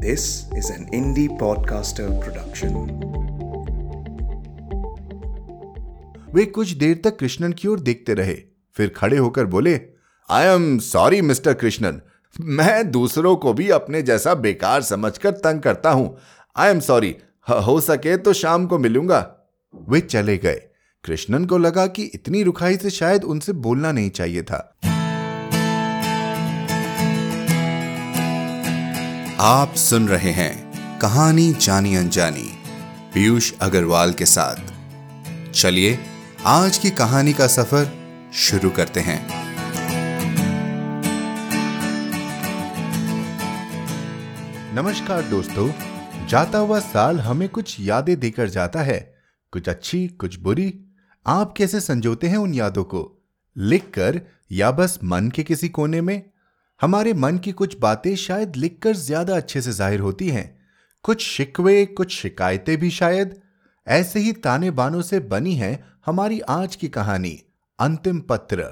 This is an indie podcaster production. वे कुछ देर तक कृष्णन की ओर देखते रहे, फिर खड़े होकर बोले I am sorry mister Krishnan मैं दूसरों को भी अपने जैसा बेकार समझकर तंग करता हूँ। आई एम सॉरी हो सके तो शाम को मिलूँगा. वे चले गए। कृष्णन को लगा कि इतनी रुखाई से शायद उनसे बोलना नहीं चाहिए था। आप सुन रहे हैं कहानी जानी अनजानी, पीयूष अग्रवाल के साथ। चलिए, आज की कहानी का सफ़र शुरू करते हैं। नमस्कार दोस्तों, जाता हुआ साल हमें कुछ यादें देकर जाता है। कुछ अच्छी, कुछ बुरी। आप कैसे संजोते हैं उन यादों को? लिखकर या बस मन के किसी कोने में? हमारे मन की कुछ बातें शायद लिखकर ज़्यादा अच्छे से ज़ाहिर होती हैं। कुछ शिकवे, कुछ शिकायतें भी शायद। ऐसे ही ताने बानों से बनी है हमारी आज की कहानी, अंतिम पत्र।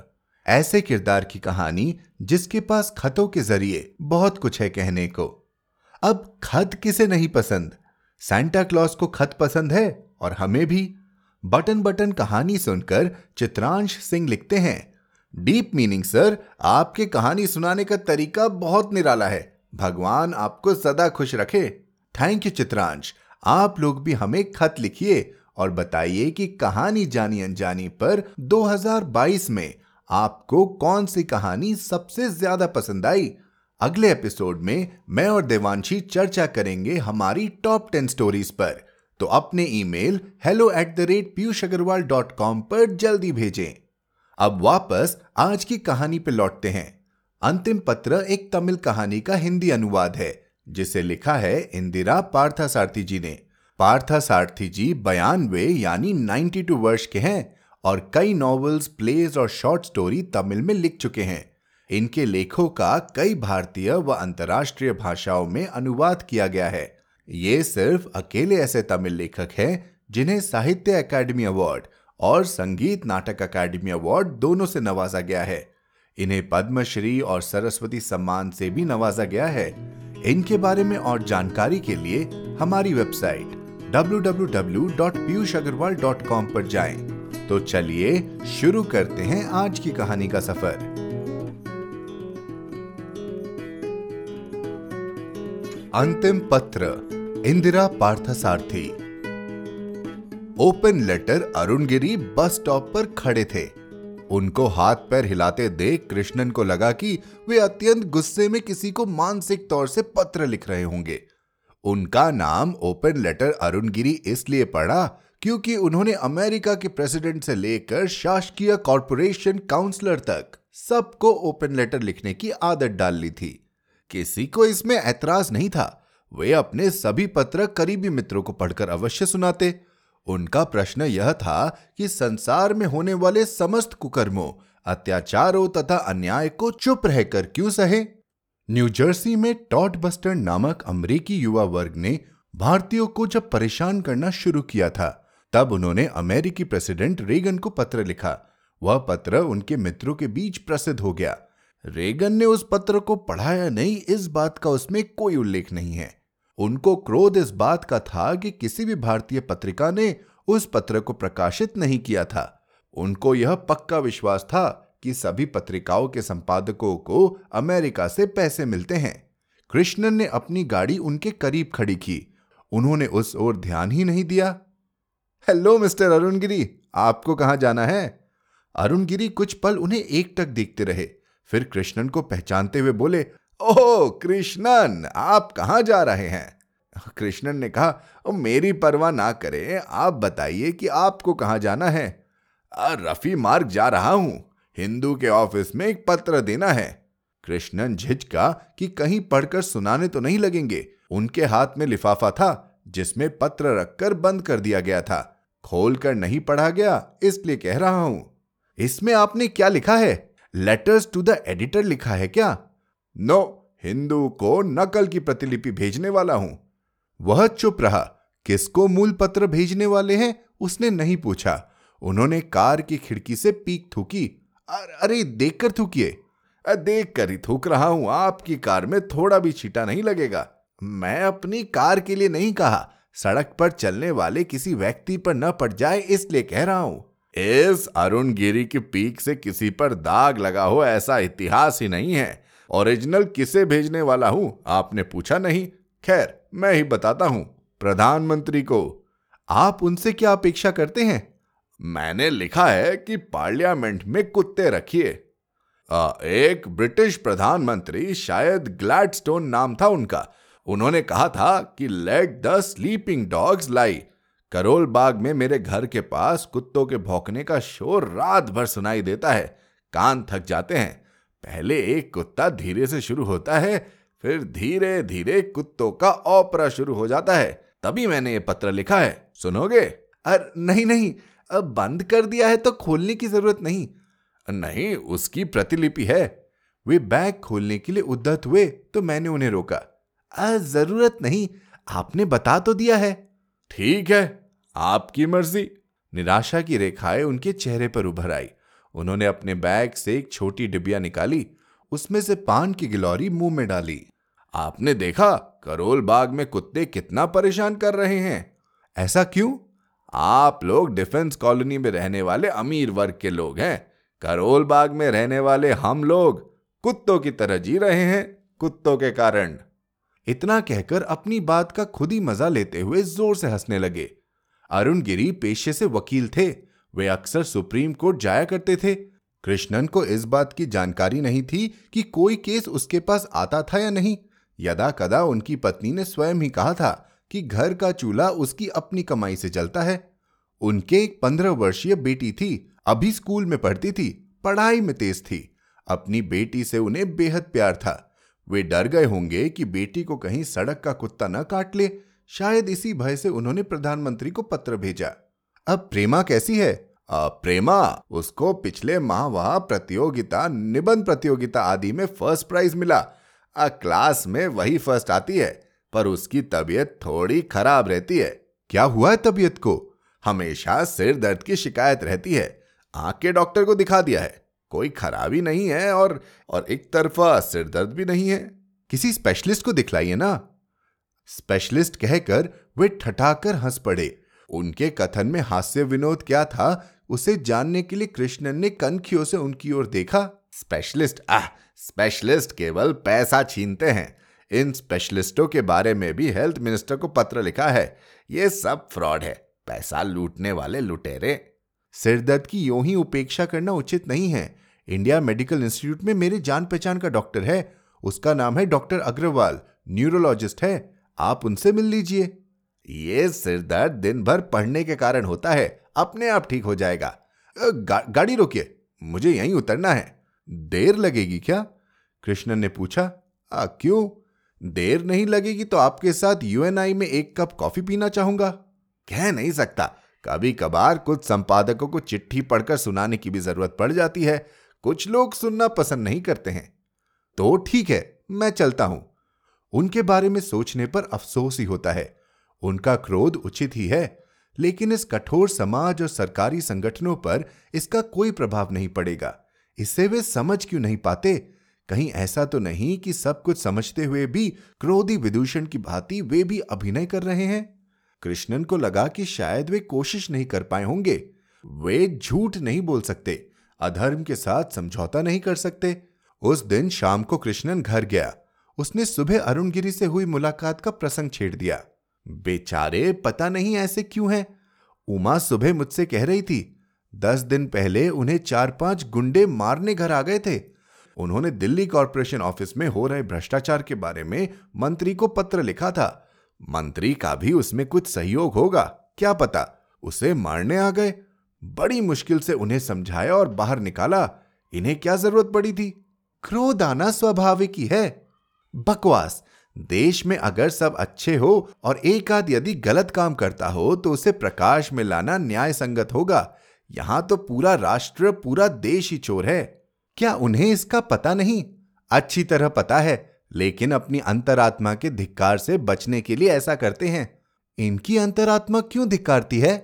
ऐसे किरदार की कहानी जिसके पास खतों के ज़रिए बहुत कुछ है कहने को। अब खत किसे नहीं पसंद? सैंटा क्लॉज को खत पसंद है और हमें भी। बटन बटन कहानी सुनकर चित्रांश सिंह लिखते हैं। Deep meaning, sir. आपके कहानी सुनाने का तरीका बहुत निराला है। भगवान आपको सदा खुश रखे। Thank you Chitransh. आप लोग भी हमें खत लिखिए और बताइए कि कहानी जानी अनजानी पर 2022 में आपको कौन सी कहानी सबसे ज़्यादा पसंद आई? अगले एपिसोड में मैं और देवांशी चर्चा करेंगे हमारी टॉप टेन स्टोरीज पर। तो अपने email hello at the rate Piyush Agarwal dot com पर जल्दी भेजें। अब वापस आज की कहानी पे लौटते हैं। अंतिम पत्र एक तमिल कहानी का हिंदी अनुवाद है, जिसे लिखा है इंदिरा पार्था सारथी जी ने। पार्था सारथी जी बयानवे यानी 92 वर्ष के हैं और कई नॉवेल्स, प्लेज और शॉर्ट स्टोरी तमिल में लिख चुके हैं। इनके लेखों का कई भारतीय व अंतर्राष्ट्रीय भाषाओं में अनुवाद किया गया है। ये सिर्फ़ अकेले ऐसे तमिल लेखक हैं जिन्हें साहित्य अकादमी अवार्ड और संगीत नाटक अकादमी अवार्ड दोनों से नवाजा गया है। इन्हें पद्मश्री और सरस्वती सम्मान से भी नवाजा गया है। इनके बारे में और जानकारी के लिए हमारी वेबसाइट www.piyushagarwal.com पर जाएँ। तो चलिए शुरू करते हैं आज की कहानी का सफ़र। अंतिम पत्र, Indira Parthasarathy. Open letter Arun Giri bus stop पर खड़े थे। उनको हाथ पैर हिलाते देख कृष्णन को लगा कि वे अत्यंत गुस्से में किसी को मानसिक तौर से पत्र लिख रहे होंगे। उनका नाम ओपन लेटर अरुण गिरी इसलिए पड़ा क्योंकि उन्होंने अमेरिका के प्रेसिडेंट से लेकर शासकीय कॉरपोरेशन काउंसलर तक सबको ओपन लेटर लिखने की आदत डाल ली थी। किसी को इसमें ऐतराज नहीं था। वे अपने सभी पत्र करीबी मित्रों को पढ़कर अवश्य सुनाते। उनका प्रश्न यह था कि संसार में होने वाले समस्त कुकर्मों, अत्याचारों तथा अन्याय को चुप रहकर क्यों सहे? न्यू जर्सी में टॉट बस्टर नामक अमरीकी युवा वर्ग ने भारतीयों को जब परेशान करना शुरू किया था, तब उन्होंने अमेरिकी प्रेसिडेंट रेगन को पत्र लिखा। वह पत्र उनके मित्रों के बीच प्रसिद्ध हो गया। रेगन ने उस पत्र को पढ़ाया नहीं, इस बात का उसमें कोई उल्लेख नहीं है। उनको क्रोध इस बात का था कि किसी भी भारतीय पत्रिका ने उस पत्र को प्रकाशित नहीं किया था। उनको यह पक्का विश्वास था कि सभी पत्रिकाओं के संपादकों को अमेरिका से पैसे मिलते हैं। कृष्णन ने अपनी गाड़ी उनके करीब खड़ी की। उन्होंने उस ओर ध्यान ही नहीं दिया। हेलो, मिस्टर अरुण गिरी आपको कहाँ जाना है? अरुण गिरी कुछ पल उन्हें एक टक देखते रहे। फिर कृष्णन को पहचानते हुए बोले ओह, कृष्णन, आप कहाँ जा रहे हैं? कृष्णन ने कहा मेरी परवाह ना करें, आप बताइए कि आपको कहाँ जाना है? रफी मार्ग जा रहा हूँ। हिंदू के ऑफ़िस में एक पत्र देना है। कृष्णन झिझका कि कहीं पढ़कर सुनाने तो नहीं लगेंगे। उनके हाथ में लिफाफा था, जिसमें पत्र रखकर बंद कर दिया गया था। खोलकर नहीं पढ़ा गया, इसलिए कह रहा हूँ। इसमें आपने क्या लिखा है? लेटर्स टू द एडिटर लिखा है क्या? नो, हिंदू को नकल की प्रतिलिपि भेजने वाला हूँ। वह चुप रहा, किसको मूल पत्र भेजने वाले हैं उसने नहीं पूछा। उन्होंने कार की खिड़की से पीक थूकी। अरे देखकर थूकिए। देख कर ही थूक रहा हूँ, आपकी कार में थोड़ा भी छीटा नहीं लगेगा। मैं अपनी कार के लिए नहीं कहा, सड़क पर चलने वाले किसी व्यक्ति पर न पड़ जाए इसलिए कह रहा हूँ। इस अरुण गिरी की पीक से किसी पर दाग लगा हो ऐसा इतिहास ही नहीं है। ओरिजिनल किसे भेजने वाला हूँ? आपने पूछा नहीं। खैर, मैं ही बताता हूँ, प्रधानमंत्री को। आप उनसे क्या अपेक्षा करते हैं? मैंने लिखा है कि पार्लियामेंट में कुत्ते रखिए। एक ब्रिटिश प्रधानमंत्री, शायद ग्लैडस्टोन नाम था उनका। उन्होंने कहा था कि let the sleeping dogs lie Karol Bagh में मेरे घर के पास कुत्तों के भौंकने का शोर रात भर सुनाई देता है। कान थक जाते हैं। पहले एक कुत्ता धीरे से शुरू होता है, फिर धीरे धीरे कुत्तों का ओपरा शुरू हो जाता है। तभी मैंने ये पत्र लिखा है। सुनोगे? अरे, नहीं नहीं। अब बंद कर दिया है तो खोलने की ज़रूरत नहीं। नहीं, उसकी प्रतिलिपि है। वे बैग खोलने के लिए उद्दत हुए तो मैंने उन्हें रोका। ज़रूरत नहीं। आपने बता तो दिया है। ठीक है। आपकी मर्ज़ी। निराशा की रेखाएँ उनके चेहरे पर उभर आई। उन्होंने अपने बैग से एक छोटी डिबिया निकाली, उसमें से पान की गिलौरी मुँह में डाली। आपने देखा, करोल बाग में कुत्ते कितना परेशान कर रहे हैं। ऐसा क्यों? आप लोग डिफेंस कॉलोनी में रहने वाले अमीर वर्ग के लोग हैं। करोल बाग में रहने वाले हम लोग कुत्तों की तरह जी रहे हैं, कुत्तों के कारण। इतना कहकर अपनी बात का खुद ही मज़ा लेते हुए ज़ोर से हंसने लगे। अरुण गिरी पेशे से वकील थे वे अक्सर सुप्रीम कोर्ट जाया करते थे। कृष्णन को इस बात की जानकारी नहीं थी कि कोई केस उसके पास आता था या नहीं। यदा कदा उनकी पत्नी ने स्वयं ही कहा था कि घर का चूल्हा उसकी अपनी कमाई से चलता है। उनके एक पंद्रह वर्षीय बेटी थी, अभी स्कूल में पढ़ती थी, पढ़ाई में तेज थी। अपनी बेटी से उन्हें बेहद प्यार था। वे डर गए होंगे कि बेटी को कहीं सड़क का कुत्ता न काट ले। शायद इसी भय से उन्होंने प्रधानमंत्री को पत्र भेजा। अब प्रेमा कैसी है? आ, प्रेमा उसको पिछले माह वह प्रतियोगिता निबंध प्रतियोगिता आदि में फ़र्स्ट प्राइज मिला। आ, क्लास में वही फ़र्स्ट आती है पर उसकी तबीयत थोड़ी खराब रहती है। क्या हुआ है तबीयत को? हमेशा सिर दर्द की शिकायत रहती है। आँख के डॉक्टर को दिखा दिया है। कोई खराबी नहीं है और और एक तरफा सिर दर्द भी नहीं है। किसी स्पेशलिस्ट को दिखलाइए ना। स्पेशलिस्ट कहकर वे ठठाकर हंस पड़े। उनके कथन में हास्य विनोद क्या था, उसे जानने के लिए कृष्णन ने कनखियों से उनकी ओर देखा। स्पेशलिस्ट, आह, स्पेशलिस्ट केवल पैसा छीनते हैं। इन स्पेशलिस्टों के बारे में भी हेल्थ मिनिस्टर को पत्र लिखा है। ये सब फ्रॉड है। पैसा लूटने वाले लुटेरे। सिरदर्द की यूँ ही उपेक्षा करना उचित नहीं है। इंडिया मेडिकल इंस्टीट्यूट में मेरे जान पहचान का डॉक्टर है। उसका नाम है डॉक्टर अग्रवाल, न्यूरोलॉजिस्ट है। आप उनसे मिल लीजिए। ये सिरदर्द दिन भर पढ़ने के कारण होता है। अपने आप ठीक हो जाएगा। गा, गाड़ी रोकिए। मुझे यहीं उतरना है। देर लगेगी क्या? कृष्णन ने पूछा आ, क्यों? देर नहीं लगेगी तो आपके साथ यूएनआई में एक कप कॉफ़ी पीना चाहूँगा। कह नहीं सकता। कभी कभार कुछ संपादकों को चिट्ठी पढ़कर सुनाने की भी ज़रूरत पड़ जाती है। कुछ लोग सुनना पसंद नहीं करते हैं। तो ठीक है मैं चलता हूँ। उनके बारे में सोचने पर अफसोस ही होता है। उनका क्रोध उचित ही है, लेकिन इस कठोर समाज और सरकारी संगठनों पर इसका कोई प्रभाव नहीं पड़ेगा। इससे वे समझ क्यों नहीं पाते? कहीं ऐसा तो नहीं कि सब कुछ समझते हुए भी क्रोधी विदूषण की भांति वे भी अभिनय कर रहे हैं। कृष्णन को लगा कि शायद वे कोशिश नहीं कर पाए होंगे। वे झूठ नहीं बोल सकते, अधर्म के साथ समझौता नहीं कर सकते। उस दिन शाम को कृष्णन घर गया। उसने सुबह अरुणगिरी से हुई मुलाकात का प्रसंग छेड़ दिया। बेचारे पता नहीं ऐसे क्यों हैं। उमा सुबह मुझसे कह रही थी, दस दिन पहले उन्हें चार पाँच गुंडे मारने घर आ गए थे। उन्होंने दिल्ली कॉरपोरेशन ऑफ़िस में हो रहे भ्रष्टाचार के बारे में मंत्री को पत्र लिखा था। मंत्री का भी उसमें कुछ सहयोग होगा, क्या पता? उसे मारने आ गए। बड़ी मुश्किल से उन्हें समझाया और बाहर निकाला। इन्हें क्या ज़रूरत पड़ी थी? क्रोध आना स्वाभाविक ही है। बकवास! देश में अगर सब अच्छे हो और एक आध यदि गलत काम करता हो तो उसे प्रकाश में लाना न्याय संगत होगा। यहाँ तो पूरा राष्ट्र, पूरा देश ही चोर है। क्या उन्हें इसका पता नहीं? अच्छी तरह पता है, लेकिन अपनी अंतरात्मा के धिक्कार से बचने के लिए ऐसा करते हैं। इनकी अंतरात्मा क्यों धिक्कारती है?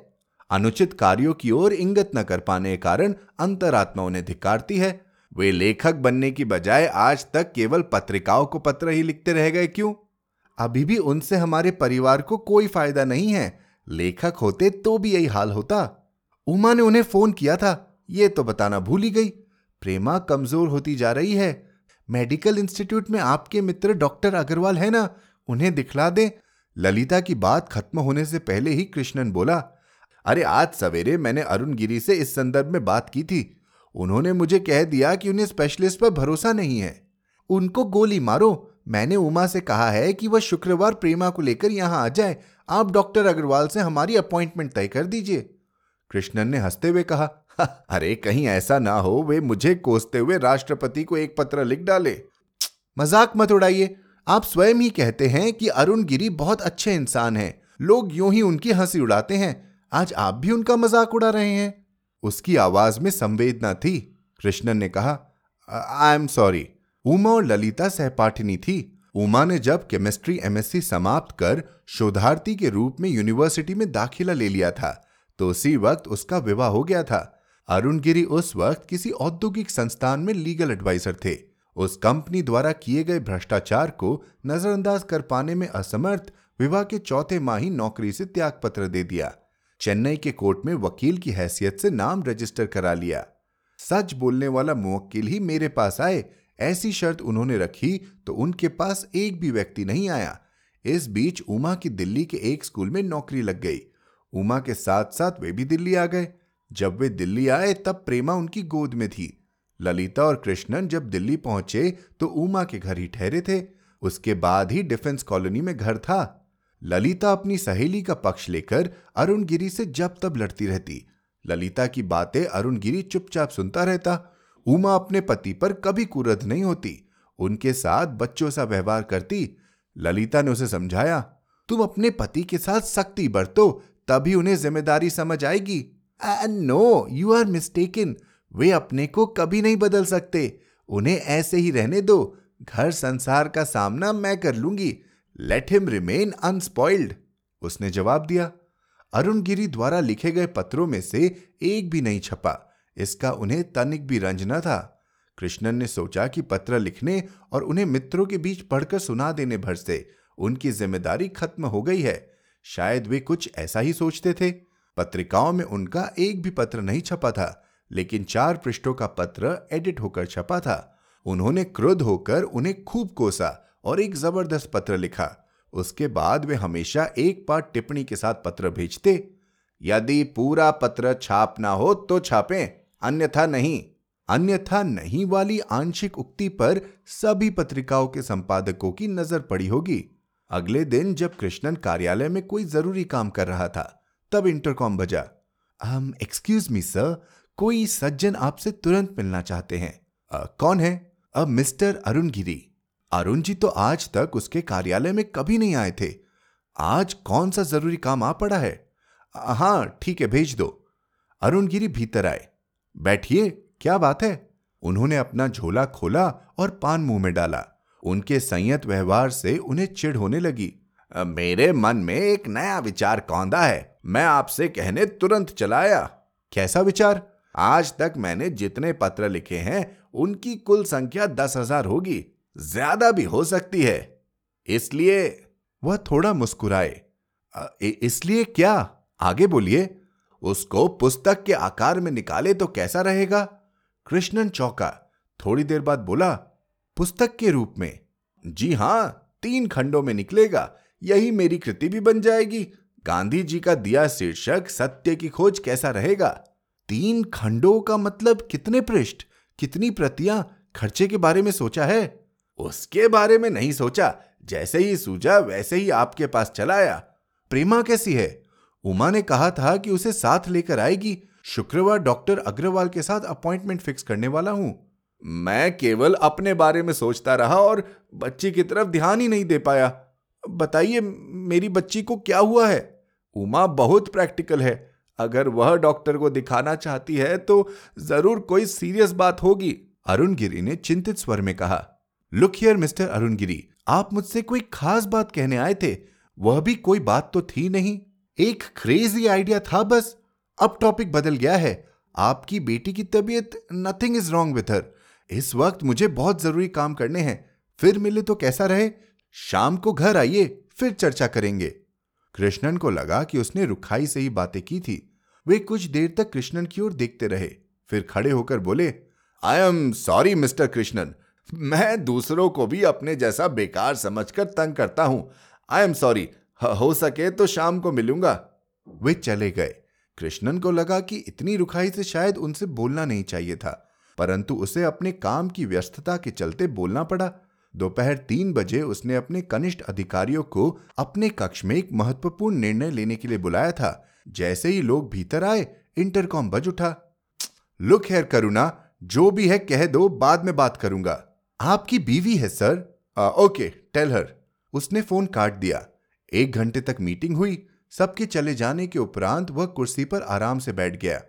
अनुचित कार्यों की ओर इंगत न कर पाने के कारण अंतरात्मा उन्हें धिक्कारती है। वे लेखक बनने की बजाय आज तक केवल पत्रिकाओं को पत्र ही लिखते रह गए क्यों? अभी भी उनसे हमारे परिवार को कोई फ़ायदा नहीं है। लेखक होते तो भी यही हाल होता। उमा ने उन्हें फ़ोन किया था। ये तो बताना भूल ही गई। प्रेमा कमज़ोर होती जा रही है। मेडिकल इंस्टीट्यूट में आपके मित्र डॉक्टर अग्रवाल है ना? उन्हें दिखला दे। ललिता की बात खत्म होने से पहले ही कृष्णन बोला, अरे आज सवेरे मैंने अरुण गिरी से इस संदर्भ में बात की थी। उन्होंने मुझे कह दिया कि उन्हें स्पेशलिस्ट पर भरोसा नहीं है। उनको गोली मारो। मैंने उमा से कहा है कि वह शुक्रवार प्रेमा को लेकर यहाँ आ जाए। आप डॉक्टर अग्रवाल से हमारी अपॉइंटमेंट तय कर दीजिए। कृष्णन ने हँसते हुए कहा अरे कहीं ऐसा ना हो, वे मुझे कोसते हुए राष्ट्रपति को एक पत्र लिख डाले। मज़ाक मत उड़ाइए। आप स्वयं ही कहते हैं कि अरुण गिरी बहुत अच्छे इंसान हैं। लोग यूँ ही उनकी हँसी उड़ाते हैं। आज आप भी उनका मज़ाक उड़ा रहे हैं। उसकी आवाज़ में संवेदना थी। कृष्णन ने कहा आई एम सॉरी उमा और ललिता सहपाठिनी थी। उमा ने जब केमिस्ट्री एमएससी समाप्त कर शोधार्थी के रूप में यूनिवर्सिटी में दाखिला ले लिया था तो उसी वक्त उसका विवाह हो गया था। अरुण गिरी उस वक्त किसी औद्योगिक संस्थान में लीगल एडवाइजर थे। उस कंपनी द्वारा किए गए भ्रष्टाचार को नजरअंदाज कर पाने में असमर्थ विवाह के चौथे माह ही नौकरी से त्याग पत्र दे दिया। चेन्नई के कोर्ट में वकील की हैसियत से नाम रजिस्टर करा लिया। सच बोलने वाला मुवक्किल ही मेरे पास आए, ऐसी शर्त उन्होंने रखी तो उनके पास एक भी व्यक्ति नहीं आया। इस बीच उमा की दिल्ली के एक स्कूल में नौकरी लग गई। उमा के साथ साथ वे भी दिल्ली आ गए। जब वे दिल्ली आए तब प्रेमा उनकी गोद में थी। ललिता और कृष्णन जब दिल्ली पहुँचे तो उमा के घर ही ठहरे थे। उसके बाद ही डिफेंस कॉलोनी में घर था। ललिता अपनी सहेली का पक्ष लेकर अरुण गिरी से जब तब लड़ती रहती। ललिता की बातें अरुण गिरी चुपचाप सुनता रहता। उमा अपने पति पर कभी कुरद नहीं होती। उनके साथ बच्चों सा व्यवहार करती। ललिता ने उसे समझाया, तुम अपने पति के साथ सख्ती बरतो, तभी उन्हें ज़िम्मेदारी समझ आएगी। नो यू आर मिस्टेकन वे अपने को कभी नहीं बदल सकते। उन्हें ऐसे ही रहने दो। घर संसार का सामना मैं कर लूँगी। लेट हिम रिमेन अनस्पॉइल्ड उसने जवाब दिया। अरुण गिरी द्वारा लिखे गए पत्रों में से एक भी नहीं छपा, इसका उन्हें तनिक भी रंज न था। कृष्णन ने सोचा कि पत्र लिखने और उन्हें मित्रों के बीच पढ़कर सुना देने भर से उनकी ज़िम्मेदारी खत्म हो गई है। शायद वे कुछ ऐसा ही सोचते थे। पत्रिकाओं में उनका एक भी पत्र नहीं छपा था, लेकिन चार पृष्ठों का पत्र एडिट होकर छपा था। उन्होंने क्रोध होकर उन्हें खूब कोसा और एक ज़बरदस्त पत्र लिखा। उसके बाद वे हमेशा एक पार्ट टिप्पणी के साथ पत्र भेजते यदि पूरा पत्र छापना हो तो छापें अन्यथा नहीं। अन्यथा नहीं वाली आंशिक उक्ति पर सभी पत्रिकाओं के संपादकों की नज़र पड़ी होगी। अगले दिन जब कृष्णन कार्यालय में कोई ज़रूरी काम कर रहा था तब इंटरकॉम बजा। हम एक्सक्यूज मी सर कोई सज्जन आपसे तुरंत मिलना चाहते हैं। आ, कौन है? अब मिस्टर अरुण गिरी अरुण जी तो आज तक उसके कार्यालय में कभी नहीं आए थे। आज कौन सा ज़रूरी काम आ पड़ा है? हाँ, ठीक है, भेज दो। अरुण गिरी भीतर आए। बैठिए, क्या बात है? उन्होंने अपना झोला खोला और पान मुँह में डाला। उनके संयत व्यवहार से उन्हें चिढ़ होने लगी। मेरे मन में एक नया विचार कौंदा है। मैं आपसे कहने तुरंत चलाया। कैसा विचार? आज तक मैंने जितने पत्र लिखे हैं, उनकी कुल संख्या दस हज़ार होगी। ज़्यादा भी हो सकती है। इसलिए वह थोड़ा मुस्कुराए। इसलिए क्या? आगे बोलिए। उसको पुस्तक के आकार में निकाले तो कैसा रहेगा? कृष्णन चौका। थोड़ी देर बाद बोला, पुस्तक के रूप में? जी हाँ, तीन खंडों में निकलेगा। यही मेरी कृति भी बन जाएगी। गांधी जी का दिया शीर्षक, सत्य की खोज कैसा रहेगा? तीन खंडों का मतलब कितने पृष्ठ? कितनी प्रतियाँ? खर्चे के बारे में सोचा है? उसके बारे में नहीं सोचा। जैसे ही सूझा वैसे ही आपके पास चला आया। प्रेमा कैसी है? उमा ने कहा था कि उसे साथ लेकर आएगी। शुक्रवार डॉक्टर अग्रवाल के साथ अपॉइंटमेंट फिक्स करने वाला हूँ। मैं केवल अपने बारे में सोचता रहा और बच्ची की तरफ़ ध्यान ही नहीं दे पाया। बताइए, मेरी बच्ची को क्या हुआ है? उमा बहुत प्रैक्टिकल है। अगर वह डॉक्टर को दिखाना चाहती है तो ज़रूर कोई सीरियस बात होगी। अरुण गिरी ने चिंतित स्वर में कहा। Look here mister Arun Giri आप मुझसे कोई खास बात कहने आए थे। वह भी कोई बात तो थी नहीं। एक क्रेजी आइडिया था बस। अब टॉपिक बदल गया है। आपकी बेटी की तबीयत nothing is wrong with her इस वक्त मुझे बहुत ज़रूरी काम करने हैं। फिर मिले तो कैसा रहे? शाम को घर आइए, फिर चर्चा करेंगे। कृष्णन को लगा कि उसने रुखाई से ही बातें की थी। वे कुछ देर तक कृष्णन की ओर देखते रहे। फिर खड़े होकर बोले I am sorry mister Krishnan मैं दूसरों को भी अपने जैसा बेकार समझकर तंग करता हूँ। आई एम सॉरी हो सके तो शाम को मिलूँगा। वे चले गए। कृष्णन को लगा कि इतनी रुखाई से शायद उनसे बोलना नहीं चाहिए था, परंतु उसे अपने काम की व्यस्तता के चलते बोलना पड़ा। दोपहर तीन बजे उसने अपने कनिष्ठ अधिकारियों को अपने कक्ष में एक महत्वपूर्ण निर्णय लेने के लिए बुलाया था। जैसे ही लोग भीतर आए, इंटरकॉम बज उठा। Look here Karuna. जो भी है कह दो, बाद में बात करूँगा। आपकी बीवी है, सर। Okay, tell her. उसने फ़ोन काट दिया। एक घंटे तक मीटिंग हुई। सबके चले जाने के उपरांत वह कुर्सी पर आराम से बैठ गया।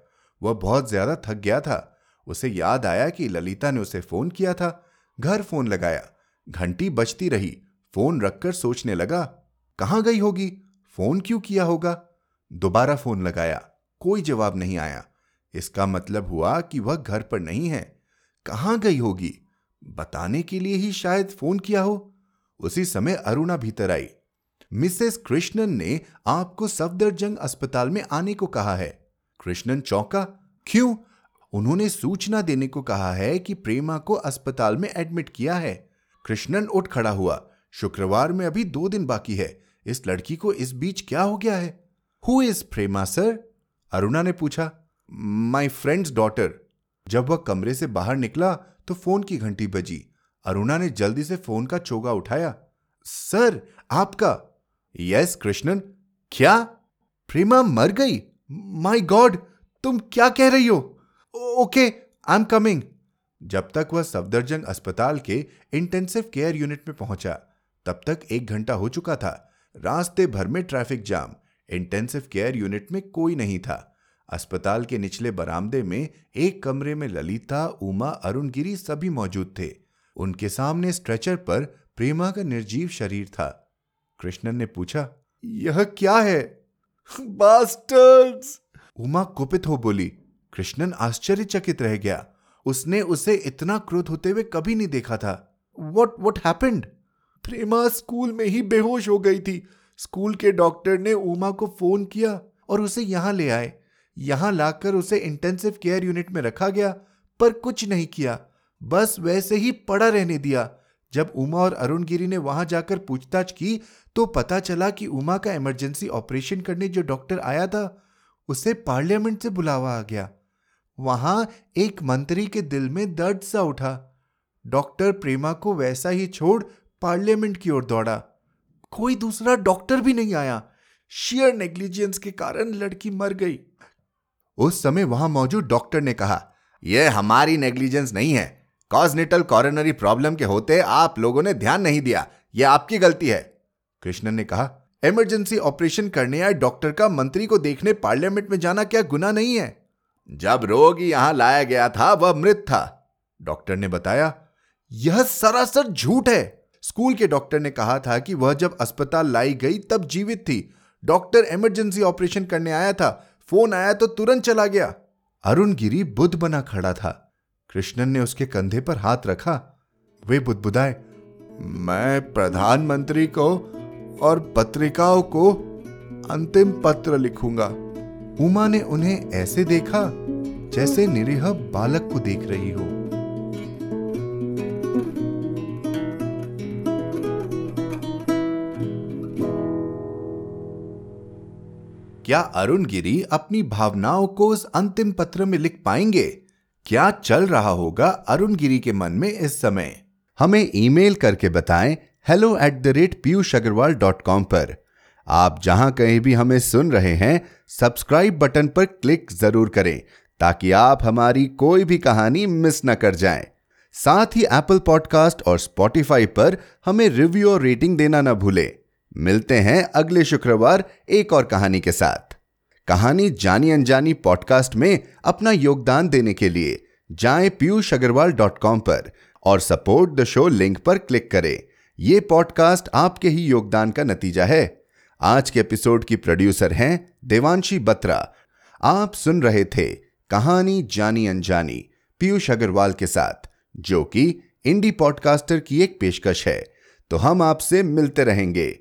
वह बहुत ज़्यादा थक गया था। उसे याद आया कि ललिता ने उसे फ़ोन किया था। घर फ़ोन लगाया। घंटी बजती रही। फ़ोन रखकर सोचने लगा, कहाँ गई होगी? फ़ोन क्यों किया होगा? दोबारा फ़ोन लगाया। कोई जवाब नहीं आया। इसका मतलब हुआ कि वह घर पर नहीं है। कहाँ गई होगी? बताने के लिए ही शायद फ़ोन किया हो। उसी समय अरुणा भीतर आई। मिसेस कृष्णन ने आपको सफदरजंग अस्पताल में आने को कहा है। कृष्णन चौंका, क्यों? उन्होंने सूचना देने को कहा है कि प्रेमा को अस्पताल में एडमिट किया है। कृष्णन उठ खड़ा हुआ। शुक्रवार में अभी दो दिन बाकी है। इस लड़की को इस बीच क्या हो गया है? Who is Prema sir Aruna ने पूछा। माई फ्रेंड्स डॉटर जब वह कमरे से बाहर निकला तो फ़ोन की घंटी बजी। अरुणा ने जल्दी से फ़ोन का चोगा उठाया। सर, आपका? यस, कृष्णन। क्या? प्रेमा मर गई? माई गॉड, तुम क्या कह रही हो? ओके आई एम कमिंग जब तक वह सफदरजंग अस्पताल के इंटेंसिव केयर यूनिट में पहुँचा, तब तक एक घंटा हो चुका था। रास्ते भर में traffic jam intensive care unit में कोई नहीं था। अस्पताल के निचले बरामदे में एक कमरे में ललिता, उमा अरुणगिरी सभी मौजूद थे। उनके सामने स्ट्रेचर पर प्रेमा का निर्जीव शरीर था। कृष्णन ने पूछा, यह क्या है? बास्टर्ड्स! उमा कुपित हो बोली। कृष्णन आश्चर्यचकित रह गया। उसने उसे इतना क्रोध होते हुए कभी नहीं देखा था। What what happened Prema school में ही बेहोश हो गई थी। स्कूल के डॉक्टर ने उमा को फ़ोन किया और उसे यहाँ ले आए। यहाँ लाकर उसे इंटेंसिव केयर यूनिट में रखा गया, पर कुछ नहीं किया। बस वैसे ही पड़ा रहने दिया। जब उमा और अरुण गिरी ने वहाँ जाकर पूछताछ की तो पता चला कि उमा का इमरजेंसी ऑपरेशन करने जो डॉक्टर आया था, उसे पार्लियामेंट से बुलावा आ गया। वहाँ एक मंत्री के दिल में दर्द सा उठा। डॉक्टर प्रेमा को वैसा ही छोड़ पार्लियामेंट की ओर दौड़ा। कोई दूसरा डॉक्टर भी नहीं आया। शियर नेग्लिजेंस के कारण लड़की मर गई। उस समय वहाँ मौजूद डॉक्टर ने कहा, यह हमारी नेग्लिजेंस नहीं है। कॉजनेटल कॉरोनरी प्रॉब्लम के होते आप लोगों ने ध्यान नहीं दिया। यह आपकी गलती है। कृष्णन ने कहा इमरजेंसी ऑपरेशन करने आए डॉक्टर का मंत्री को देखने पार्लियामेंट में जाना क्या गुना नहीं है? जब रोगी यहाँ लाया गया था, वह मृत था। डॉक्टर ने बताया, यह सरासर झूठ है। स्कूल के डॉक्टर ने कहा था कि वह जब अस्पताल लाई गई तब जीवित थी। डॉक्टर इमरजेंसी ऑपरेशन करने आया था फ़ोन आया तो तुरंत चला गया। अरुण गिरी बुद्ध बना खड़ा था। कृष्णन ने उसके कंधे पर हाथ रखा। वे बुदबुदाए, मैं प्रधानमंत्री को और पत्रिकाओं को अंतिम पत्र लिखूँगा। उमा ने उन्हें ऐसे देखा जैसे निरीह बालक को देख रही हो। क्या अरुण गिरी अपनी भावनाओं को उस अंतिम पत्र में लिख पाएँगे? क्या चल रहा होगा अरुण गिरी के मन में इस समय? हमें ईमेल करके बताएँ hello at the rate Piyush Agarwal dot com पर। आप जहाँ कहीं भी हमें सुन रहे हैं सब्सक्राइब बटन पर क्लिक ज़रूर करें, ताकि आप हमारी कोई भी कहानी मिस न कर जाएँ। साथ ही एप्पल पॉडकास्ट और स्पॉटिफाई पर हमें रिव्यू और रेटिंग देना न भूलें। मिलते हैं अगले शुक्रवार एक और कहानी के साथ। कहानी जानी अनजानी पॉडकास्ट में अपना योगदान देने के लिए जाएँ पीयूष अग्रवाल डॉट कॉम पर और सपोर्ट द शो लिंक पर क्लिक करें। यह पॉडकास्ट आपके ही योगदान का नतीजा है। आज के एपिसोड की प्रोड्यूसर हैं देवांशी बत्रा। आप सुन रहे थे कहानी जानी अनजानी पीयूष अग्रवाल के साथ, जो कि इंडी पॉडकास्टर की एक पेशकश है। तो हम आपसे मिलते रहेंगे।